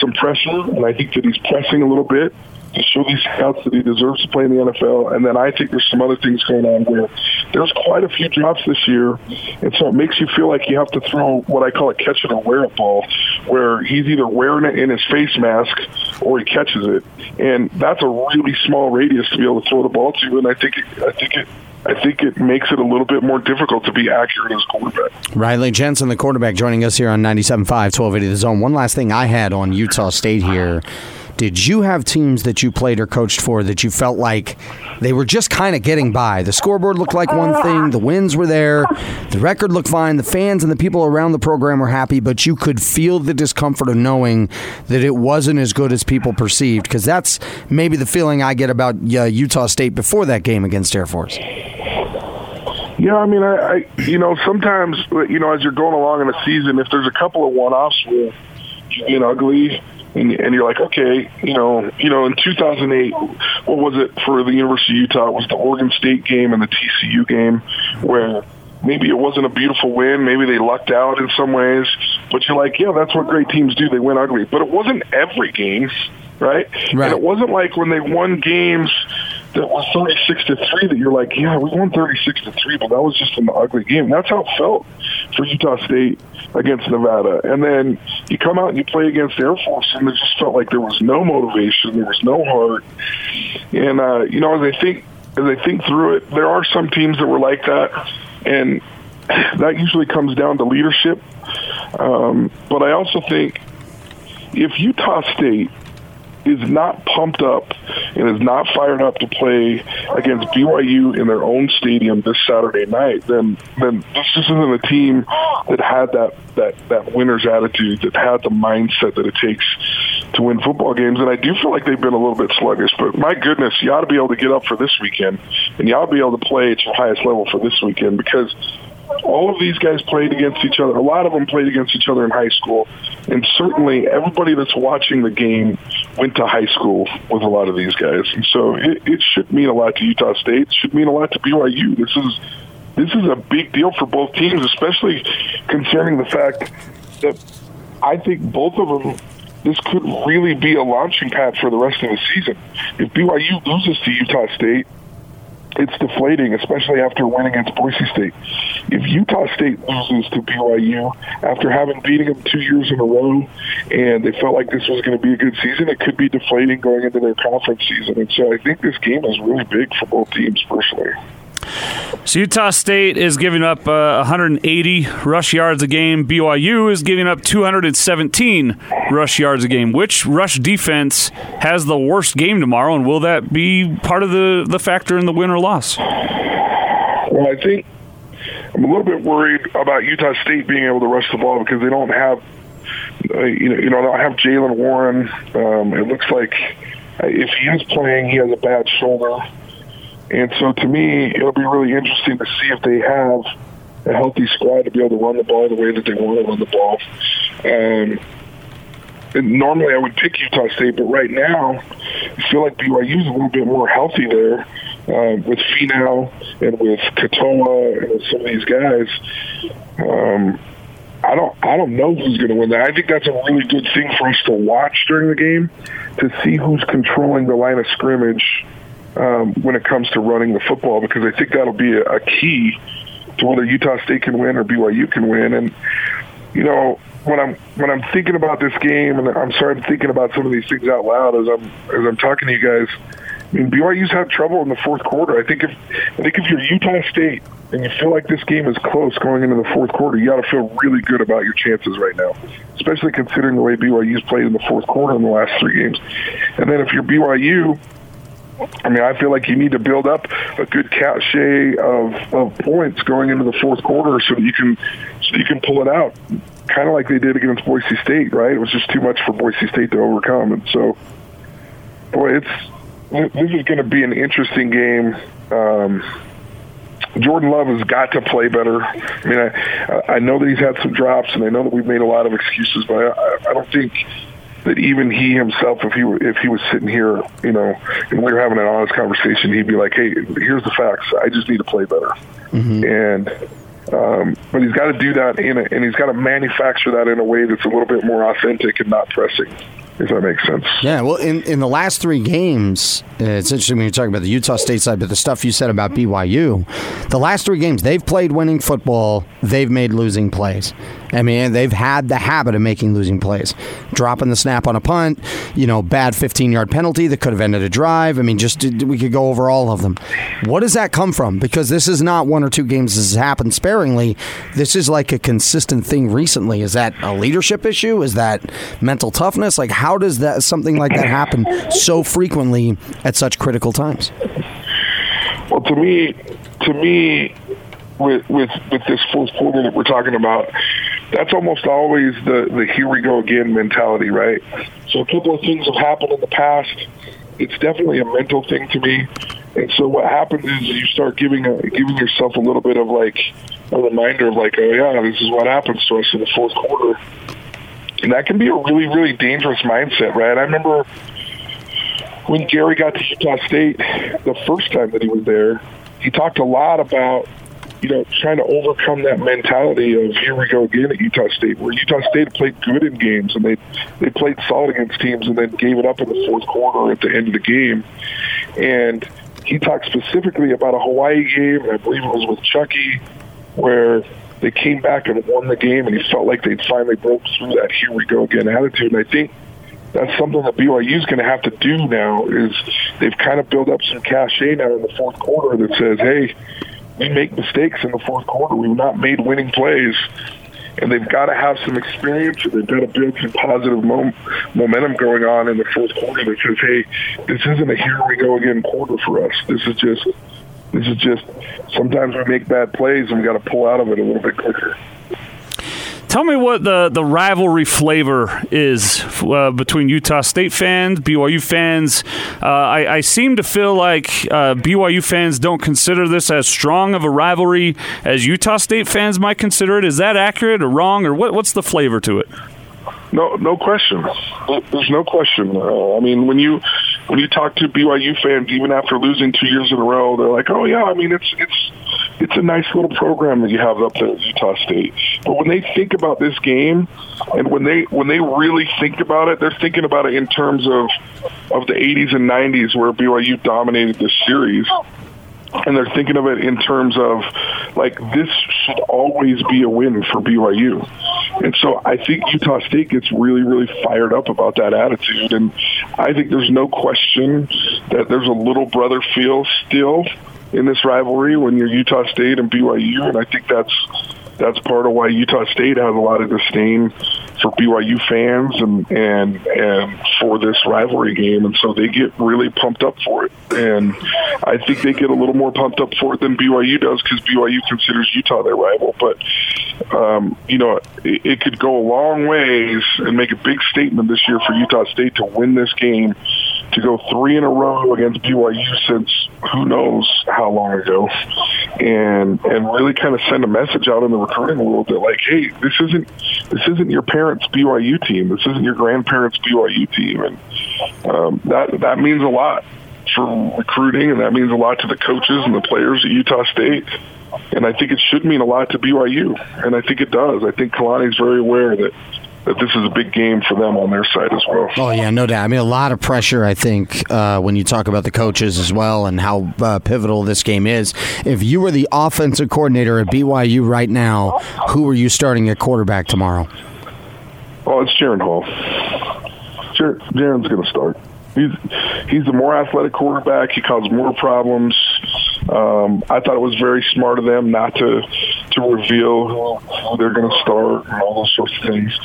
some pressure, and I think that he's pressing a little bit to show these scouts that he deserves to play in the NFL. And then I think there's some other things going on where there's quite a few drops this year, and so it makes you feel like you have to throw what I call a catch it or wear it ball, where he's either wearing it in his face mask or he catches it, and that's a really small radius to be able to throw the ball to. And I think it, I think it I think it makes it a little bit more difficult to be accurate as a quarterback. Riley Jensen, the quarterback, joining us here on 97.5, 1280 The Zone. One last thing I had on Utah State here did you have teams that you played or coached for that you felt like they were just kind of getting by? The scoreboard looked like one thing, the wins were there, the record looked fine, the fans and the people around the program were happy, but you could feel the discomfort of knowing that it wasn't as good as people perceived. Because that's maybe the feeling I get about uh, Utah State before that game against Air Force. Yeah, I mean, I, I, you know, sometimes, you know, as you're going along in a season, if there's a couple of one-offs where you get ugly, and, and you're like, okay, you know, you know, in 2008, what was it for the University of Utah? It was the Oregon State game and the TCU game where maybe it wasn't a beautiful win. Maybe they lucked out in some ways, but you're like, yeah, that's what great teams do. They win ugly, but it wasn't every game, right? right. And it wasn't like when they won games that were 36 to 3 that you're like, yeah, we won 36 to 3, but that was just an ugly game. That's how it felt for Utah State against Nevada. And then you come out and you play against Air Force, and it just felt like there was no motivation, there was no heart. And, uh, you know, as I think, as I think through it, there are some teams that were like that. And that usually comes down to leadership. Um, but I also think if Utah State is not pumped up and is not fired up to play against BYU in their own stadium this Saturday night, then then this isn't a team that had that that that winner's attitude, that had the mindset that it takes to win football games. And I do feel like they've been a little bit sluggish. But my goodness, you ought to be able to get up for this weekend, and you ought to be able to play at your highest level for this weekend because all of these guys played against each other. A lot of them played against each other in high school, and certainly everybody that's watching the game went to high school with a lot of these guys. And so it, it should mean a lot to Utah State. It should mean a lot to BYU. This is this is a big deal for both teams, especially concerning the fact that I think both of them. This could really be a launching pad for the rest of the season. If BYU loses to Utah State, it's deflating, especially after winning against Boise State. If Utah State loses to BYU after having beaten them two years in a row, and they felt like this was going to be a good season, it could be deflating going into their conference season. And so I think this game is really big for both teams, personally. So Utah State is giving up uh, 180 rush yards a game. BYU is giving up 217 rush yards a game. Which rush defense has the worst game tomorrow, and will that be part of the, the factor in the win or loss? Well, I think I'm a little bit worried about Utah State being able to rush the ball because they don't have, uh, you know, you know, they don't have Jaylen Warren. Um, it looks like uh, if he is playing, he has a bad shoulder. And so to me, it'll be really interesting to see if they have a healthy squad to be able to run the ball the way that they want to run the ball. Um, and normally I would pick Utah State, but right now I feel like BYU is a little bit more healthy there uh, with Finau and with Katoa and with some of these guys. Um, I don't I don't know who's going to win that. I think that's a really good thing for us to watch during the game to see who's controlling the line of scrimmage um, when it comes to running the football because I think that'll be a, a key to whether Utah State can win or BYU can win. And you know when I'm when I'm thinking about this game, and I'm sorry I'm thinking about some of these things out loud as I'm as I'm talking to you guys. I mean, BYU's had trouble in the fourth quarter. I think if I think if you're Utah State and you feel like this game is close going into the fourth quarter, you got to feel really good about your chances right now, especially considering the way BYU's played in the fourth quarter in the last three games. And then if you're BYU, I mean, I feel like you need to build up a good cachet of, of points going into the fourth quarter so you can so you can pull it out, kind of like they did against Boise State. Right? It was just too much for Boise State to overcome, and so, boy, it's this is going to be an interesting game. Um, Jordan Love has got to play better. I mean, I I know that he's had some drops, and I know that we've made a lot of excuses, but I, I don't think that even he himself, if he were if he was sitting here, you know, and we were having an honest conversation, he'd be like, "Hey, here's the facts. I just need to play better." Mm-hmm. And um, but he's got to do that in a, and he's got to manufacture that in a way that's a little bit more authentic and not pressing if that makes sense. Yeah, well, in, in the last three games, uh, it's interesting when you're talking about the Utah State side, but the stuff you said about BYU, the last three games, they've played winning football, they've made losing plays. I mean, they've had the habit of making losing plays, dropping the snap on a punt, you know, bad 15 yard penalty that could have ended a drive. I mean, just we could go over all of them. What does that come from? Because this is not one or two games this has happened sparingly. This is like a consistent thing recently. Is that a leadership issue? Is that mental toughness? Like, how does that something like that happen so frequently at such critical times? Well, to me, to me, with with with this fourth quarter that we're talking about, that's almost always the the here we go again mentality, right? So a couple of things have happened in the past. It's definitely a mental thing to me. And so what happens is you start giving a, giving yourself a little bit of like a reminder of like, oh yeah, this is what happens to us in the fourth quarter. And that can be a really, really dangerous mindset, right? I remember when Gary got to Utah State the first time that he was there, he talked a lot about you know, trying to overcome that mentality of here we go again at Utah State, where Utah State played good in games and they they played solid against teams and then gave it up in the fourth quarter at the end of the game. And he talked specifically about a Hawaii game, I believe it was with Chuckie, where they came back and won the game, and he felt like they'd finally broke through that here we go again attitude. And I think that's something that BYU is going to have to do now. Is they've kind of built up some cachet now in the fourth quarter that says, hey we make mistakes in the fourth quarter. We've not made winning plays, and they've got to have some experience. They've got to build some positive mom- momentum going on in the fourth quarter that says, "Hey, this isn't a here we go again quarter for us. This is just, this is just. Sometimes we make bad plays, and we got to pull out of it a little bit quicker." Tell me what the, the rivalry flavor is uh, between Utah State fans, BYU fans. Uh, I, I, seem to feel like uh, BYU fans don't consider this as strong of a rivalry as Utah State fans might consider it. Is that accurate or wrong, or what, what's the flavor to it? No, no question. There's no question. Uh, I mean, when you when you talk to BYU fans, even after losing two years in a row, they're like, "Oh yeah, I mean, it's it's it's a nice little program that you have up there at Utah State." But when they think about this game, and when they when they really think about it, they're thinking about it in terms of of the 80s and 90s where BYU dominated the series and they're thinking of it in terms of like this should always be a win for BYU. And so I think Utah State gets really, really fired up about that attitude. And I think there's no question that there's a little brother feel still in this rivalry when you're Utah State and BYU. And I think that's that's part of why Utah State has a lot of disdain for BYU fans and and and for this rivalry game, and so they get really pumped up for it. And I think they get a little more pumped up for it than BYU does because BYU considers Utah their rival. But um, you know, it, it could go a long ways and make a big statement this year for Utah State to win this game to go three in a row against BYU since who knows how long ago, and and really kind of send a message out in the recruiting world that like, hey, this isn't this isn't your parents' BYU team, this isn't your grandparents' BYU team, and um, that that means a lot for recruiting, and that means a lot to the coaches and the players at Utah State. And I think it should mean a lot to BYU, and I think it does. I think Kalani's very aware that that this is a big game for them on their side as well. Oh yeah, no doubt. I mean, a lot of pressure. I think uh, when you talk about the coaches as well and how uh, pivotal this game is. If you were the offensive coordinator at BYU right now, who are you starting at quarterback tomorrow? Oh, it's Jaren Hall. Jar- Jaren's going to start. He's he's the more athletic quarterback. He caused more problems. Um, I thought it was very smart of them not to to reveal who they're going to start and all those sorts of things.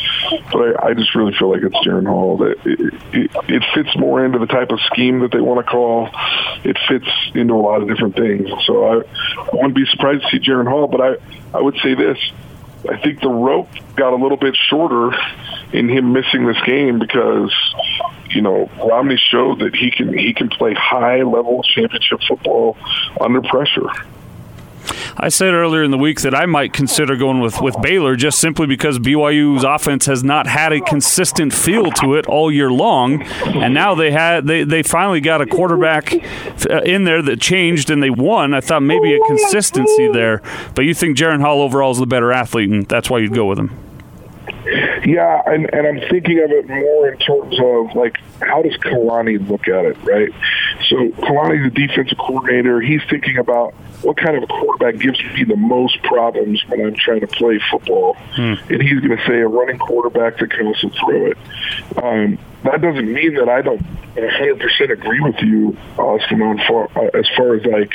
But I, I just really feel like it's Jaren Hall. That it, it, it fits more into the type of scheme that they want to call. It fits into a lot of different things. So I, I wouldn't be surprised to see Jaren Hall. But I I would say this. I think the rope got a little bit shorter in him missing this game because you know Romney showed that he can he can play high level championship football under pressure. I said earlier in the week that I might consider going with, with Baylor just simply because BYU's offense has not had a consistent feel to it all year long, and now they had they, they finally got a quarterback uh, in there that changed and they won. I thought maybe a consistency there, but you think Jaren Hall overall is the better athlete, and that's why you'd go with him. Yeah, and, and I'm thinking of it more in terms of like how does Kalani look at it, right? So Kalani's the defensive coordinator. He's thinking about what kind of a quarterback gives me the most problems when I'm trying to play football, hmm. and he's going to say a running quarterback that can also throw it. Um, that doesn't mean that I don't 100% agree with you, Austin, on far, uh, as far as like,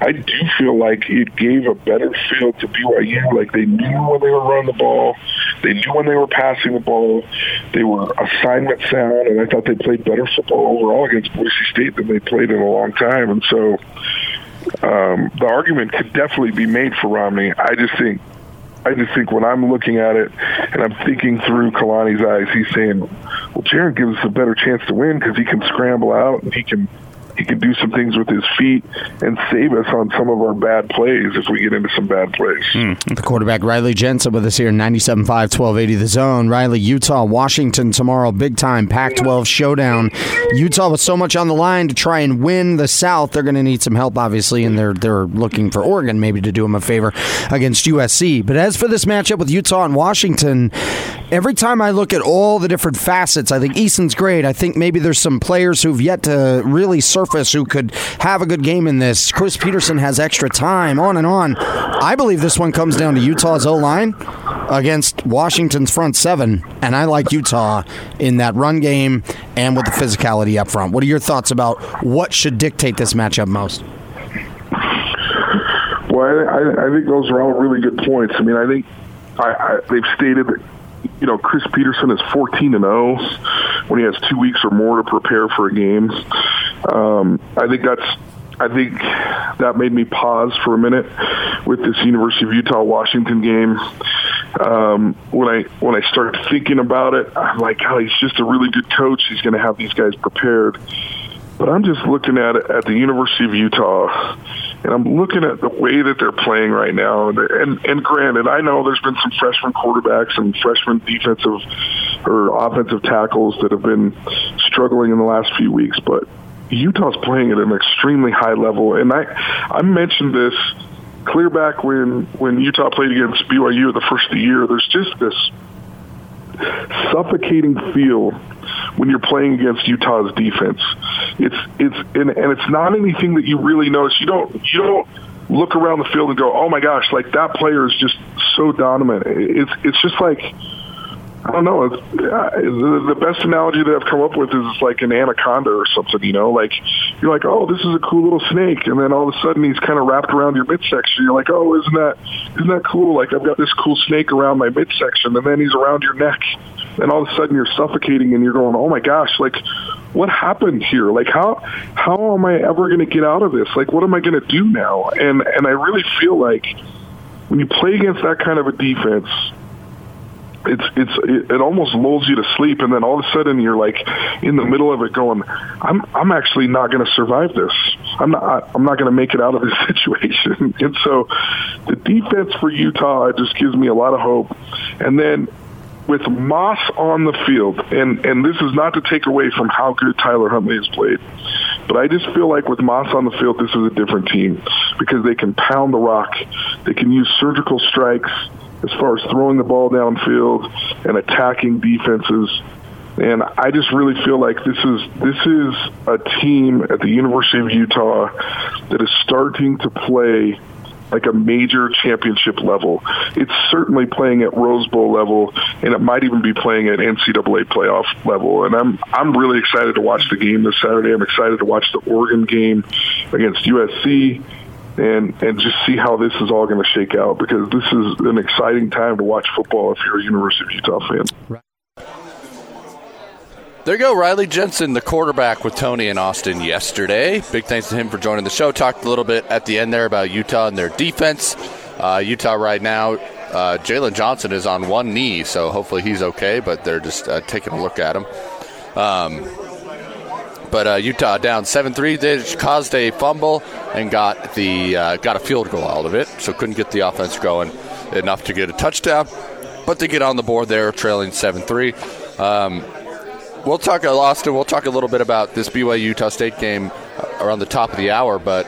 I do feel like it gave a better feel to BYU. Like they knew when they were running the ball, they knew when they were passing the ball, they were assignment sound, and I thought they played better football overall against Boise State than they played in a long time. And so um, the argument could definitely be made for Romney. I just think I just think when I'm looking at it and I'm thinking through Kalani's eyes, he's saying, "Well, Jaren gives us a better chance to win because he can scramble out and he can he can do some things with his feet and save us on some of our bad plays if we get into some bad plays. Mm. The quarterback Riley Jensen with us here, 97.5, 1280 The Zone. Riley, Utah, Washington tomorrow, big time Pac 12 showdown. Utah with so much on the line to try and win the South. They're going to need some help, obviously, and they're, they're looking for Oregon maybe to do them a favor against USC. But as for this matchup with Utah and Washington, every time I look at all the different facets, I think Eason's great. I think maybe there's some players who've yet to really surface surface who could have a good game in this. Chris Petersen has extra time, on and on. I believe this one comes down to Utah's O line against Washington's front seven, and I like Utah in that run game and with the physicality up front. What are your thoughts about what should dictate this matchup most? Well, I, I, think those are all really good points. I mean, I think I, I, they've stated that you know Chris Petersen is 14 and 0 when he has two weeks or more to prepare for a game. Um, I think that's I think that made me pause for a minute with this University of Utah Washington game. Um, when I when I started thinking about it, I'm like, oh, he's just a really good coach. He's going to have these guys prepared. But I'm just looking at it at the University of Utah, and I'm looking at the way that they're playing right now. And and granted, I know there's been some freshman quarterbacks and freshman defensive or offensive tackles that have been struggling in the last few weeks, but Utah's playing at an extremely high level. And I I mentioned this clear back when when Utah played against BYU the first of the year. There's just this suffocating feel when you're playing against Utah's defense. It's it's and, and it's not anything that you really notice. You don't you don't look around the field and go, "Oh my gosh, like that player is just so dominant." It's it's just like I don't know. It's, uh, the, the best analogy that I've come up with is it's like an anaconda or something. You know, like you're like, oh, this is a cool little snake, and then all of a sudden he's kind of wrapped around your midsection. You're like, oh, isn't that isn't that cool? Like I've got this cool snake around my midsection, and then he's around your neck, and all of a sudden you're suffocating, and you're going, oh my gosh, like what happened here? Like how how am I ever going to get out of this? Like what am I going to do now? And and I really feel like when you play against that kind of a defense it's it's it, almost lulls you to sleep and then all of a sudden you're like in the middle of it going i'm i'm actually not going to survive this. I'm not i'm not going to make it out of this situation. And so the defense for utah just gives me a lot of hope. And then with Moss on the field, and and this is not to take away from how good Tyler Huntley has played, but I just feel like with Moss on the field, this is a different team because they can pound the rock, they can use surgical strikes, as far as throwing the ball downfield and attacking defenses. And I just really feel like this is this is a team at the University of Utah that is starting to play like a major championship level. It's certainly playing at Rose Bowl level, and it might even be playing at NCAA playoff level. And I'm I'm really excited to watch the game this Saturday. I'm excited to watch the Oregon game against USC and and just see how this is all going to shake out because this is an exciting time to watch football if you're a University of Utah fan. There you go, Riley Jensen, the quarterback with Tony and Austin yesterday. Big thanks to him for joining the show. Talked a little bit at the end there about Utah and their defense. Uh, Utah right now, uh, Jaylon Johnson is on one knee, so hopefully he's okay, but they're just uh, taking a look at him. Um, but uh, Utah down seven three. They caused a fumble and got the uh, got a field goal out of it, so couldn't get the offense going enough to get a touchdown. But they get on the board there, trailing seven three. Um, we'll talk, Austin. We'll talk a little bit about this BYU Utah State game around the top of the hour, but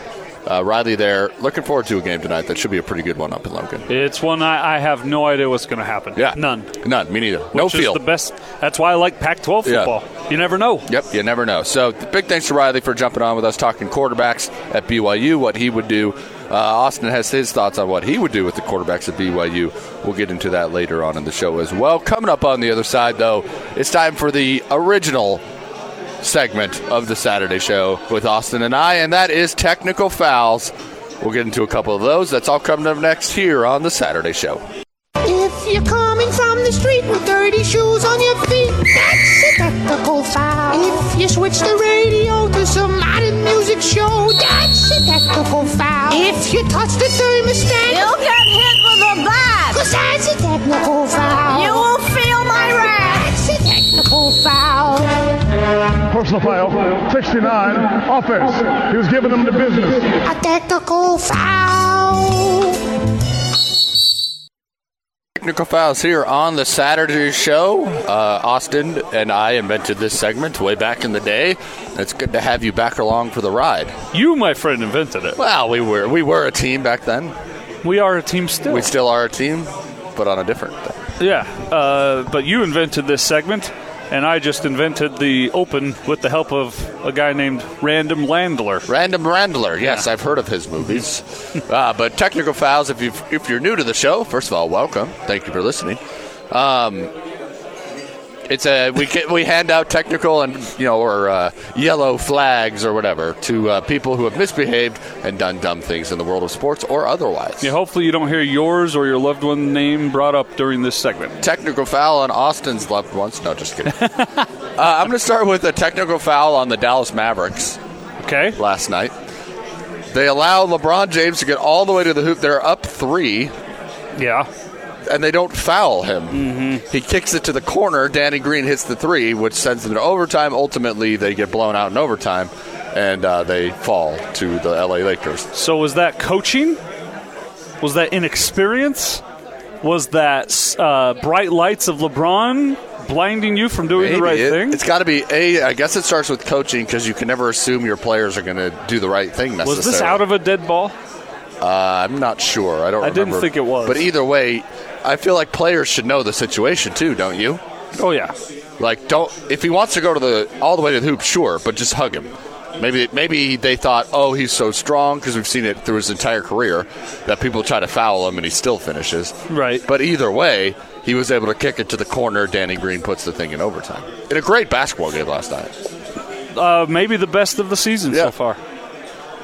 uh, Riley there. Looking forward to a game tonight. That should be a pretty good one up in Logan. It's one I, I have no idea what's going to happen. Yeah, none. None. Me neither. Which no feel. the best. That's why I like Pac-12 football. Yeah. You never know. Yep, you never know. So big thanks to Riley for jumping on with us, talking quarterbacks at BYU, what he would do. Uh, Austin has his thoughts on what he would do with the quarterbacks at BYU. We'll get into that later on in the show as well. Coming up on the other side, though, it's time for the original segment of the Saturday show with Austin and I, and that is technical fouls. We'll get into a couple of those. That's all coming up next here on the Saturday show. If you're coming from the street with dirty shoes on your feet, that's a technical foul. If you switch the radio to some modern music show, that's a technical foul. If you touch the thermostat, You'll get hit with a bat. cause that's a technical foul. You will feel technical foul. Personal foul, 69, offense. He was giving them the business. A technical foul. Technical fouls here on the Saturday show. Uh, Austin and I invented this segment way back in the day. It's good to have you back along for the ride. You, my friend, invented it. Well, we were we were a team back then. We are a team still. We still are a team, but on a different thing. Yeah, uh, but you invented this segment, and I just invented the open with the help of a guy named Random Landler. Random Randler, yes, I've heard of his movies. uh, but technical fouls, if you if you're new to the show, first of all, welcome. Thank you for listening. Um, It's a we get, we hand out technical and you know or uh, yellow flags or whatever to uh, people who have misbehaved and done dumb things in the world of sports or otherwise. Yeah, hopefully you don't hear yours or your loved one name brought up during this segment. Technical foul on Austin's loved ones. No, just kidding. uh, I'm going to start with a technical foul on the Dallas Mavericks Okay. last night. They allow LeBron James to get all the way to the hoop. They're up three. Yeah. And they don't foul him. Mm-hmm. He kicks it to the corner. Danny Green hits the three, which sends them to overtime. Ultimately, they get blown out in overtime, and uh, they fall to the LA Lakers. So was that coaching? Was that inexperience? Was that uh, bright lights of LeBron blinding you from doing the right thing? It's got to be a. I guess it starts with coaching because you can never assume your players are going to do the right thing. Necessarily. Was this out of a dead ball? Uh, I'm not sure. I don't. I didn't think it was. But either way, I feel like players should know the situation too, don't you? Oh yeah. Like, don't if he wants to go to the all the way to the hoop, sure, but just hug him. Maybe maybe they thought, oh, he's so strong because we've seen it through his entire career that people try to foul him and he still finishes. Right. But either way, he was able to kick it to the corner. Danny Green puts the thing in overtime in a great basketball game last night. Uh, maybe the best of the season Yeah. so far.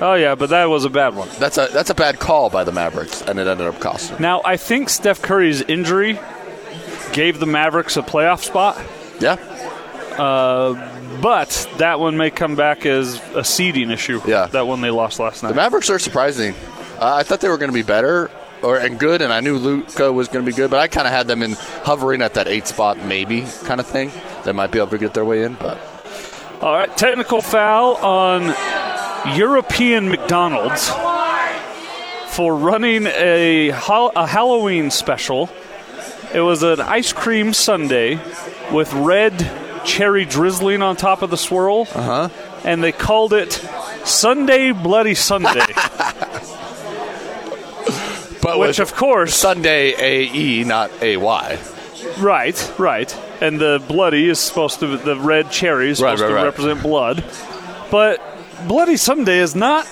Oh yeah, but that was a bad one. That's a that's a bad call by the Mavericks, and it ended up costing. Now I think Steph Curry's injury gave the Mavericks a playoff spot, Yeah, but that one may come back as a seeding issue. Yeah. That one they lost last night. the. Mavericks are surprising. Uh, I thought they were going to be better or and good, and I knew Luka was going to be good, but I kind of had them in hovering at that eight spot, maybe kind of thing. They might be able to get their way in, but All right, technical foul on European McDonald's for running a, a Halloween special. It was an ice cream sundae with red cherry drizzling on top of the swirl. Uh huh. And they called it Sunday Bloody Sunday, but which, of course, Sunday A E, not A Y. right, right. And the bloody is supposed to, the red cherry is Right, supposed right, to right. represent blood. But Bloody Sunday is not.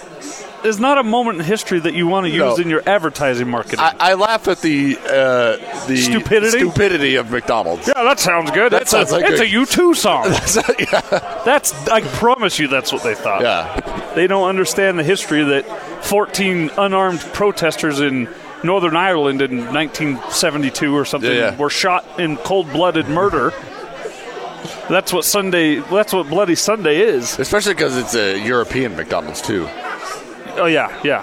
Is not a moment in history that you want to use No. in your advertising marketing. I, I laugh at the uh, the Stupidity? stupidity of McDonald's. Yeah, that sounds good. That that's sounds a, like it's a- a U2 song. yeah. that's I promise you that's what they thought. yeah. They don't understand the history that 14 unarmed protesters in Northern Ireland in 1972 or something Yeah, yeah. were shot in cold-blooded murder. That's what Sunday that's what Bloody Sunday is. Especially because it's a European McDonald's too. Oh yeah, yeah.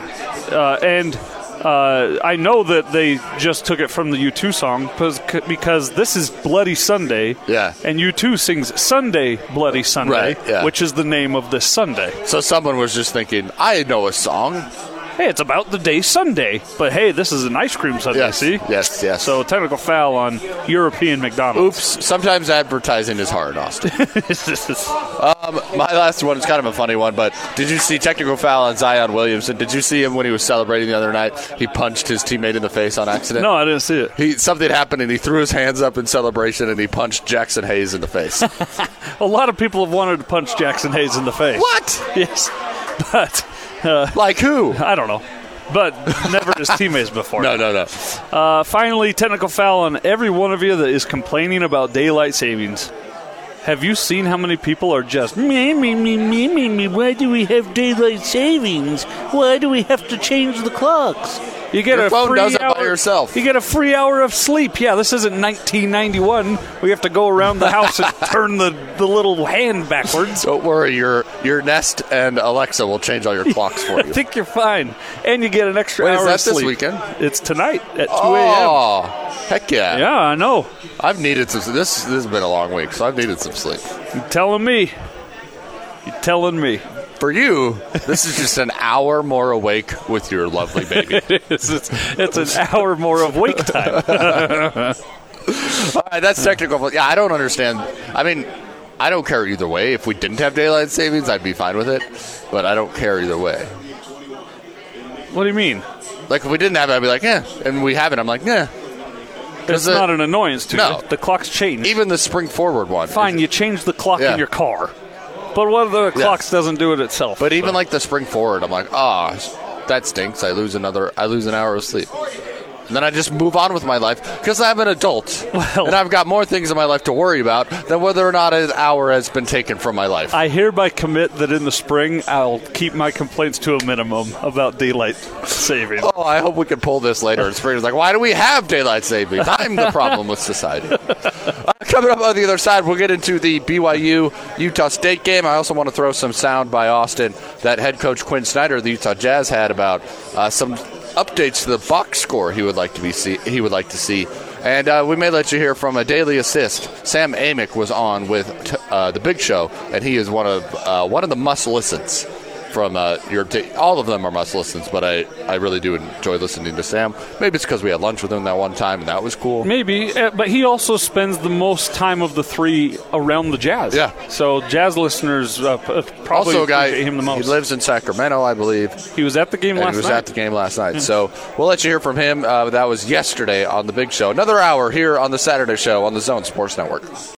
Uh, and uh, I know that they just took it from the U2 song because, because this is Bloody Sunday. Yeah. And U2 sings Sunday Bloody Sunday, Right, yeah. which is the name of this Sunday. So someone was just thinking, I know a song. Hey, it's about the day Sunday, but hey, this is an ice cream Sunday. Yes, See? yes, yes. So technical foul on European McDonald's. Oops. Sometimes advertising is hard, Austin. Um, my last one is kind of a funny one, but did you see technical foul on Zion Williamson? Did you see him when he was celebrating the other night? He punched his teammate in the face on accident. no, I didn't see it. He something happened and he threw his hands up in celebration and he punched Jaxson Hayes in the face. A lot of people have wanted to punch Jaxson Hayes in the face. what? Yes, but uh, Like who? I don't know. But never his teammates before. No, no, no. Uh, finally, technical foul on every one of you that is complaining about daylight savings. Have you seen how many people are just me, me, me, me, me, me? Why do we have daylight savings? Why do we have to change the clocks? You get Your a phone free does it by hour, yourself. You get a free hour of sleep. Yeah, this isn't 1991. We have to go around the house and turn the, the little hand backwards. Don't worry, your your Nest and Alexa will change all your clocks for you. I think you're fine, and you get an extra is hour that of this sleep. weekend? It's tonight at 2 a.m. Oh, heck yeah! Yeah, I know. I've needed some. This this has been a long week, so I've needed some sleep. You're telling me. You're telling me. For you, this is just an hour more awake with your lovely baby. it's, it's, it's an hour more of wake time. All right, that's technical. Yeah, I don't understand. I mean, I don't care either way. If we didn't have daylight savings, I'd be fine with it. But I don't care either way. what do you mean? Like if we didn't have it, I'd be like, yeah. And we have it, I'm like, yeah. It's it- not an annoyance to No. you. The clock's changed. Even the spring forward one. Fine, you change the clock Yeah. in your car. But what if the clock doesn't do it itself? But even like the spring forward, I'm like, ah, that stinks. I lose another. I lose an hour of sleep. And then I just move on with my life because I'm an adult. and I've got more things in my life to worry about than whether or not an hour has been taken from my life. I hereby commit that in the spring I'll keep my complaints to a minimum about daylight saving. Oh, I hope we can pull this later in spring. It's like, why do we have daylight savings? I'm the problem with society. Uh, coming up on the other side, we'll get into the BYU Utah State game. I also want to throw some sound by Austin that head coach Quin Snyder, the Utah Jazz, had about uh, some updates to the box score he would like to be see he would like to see. And uh, we may let you hear from a daily assist. Sam Amick was on with t- uh, the Big Show, and he is one of uh, one of the must listens from uh, your. All of them are must listens, but I, I really do enjoy listening to Sam. Maybe it's because we had lunch with him that one time, and that was cool. Maybe, uh, but he also spends the most time of the three around the Jazz. Yeah. So Jazz listeners uh, uh, probably also, guy appreciate him the most. he lives in Sacramento, I believe. He was at the game and last he was night. at the game last night. So we'll let you hear from him. Uh, that was yesterday on the Big Show. Another hour here on the Saturday Show on the Zone Sports Network.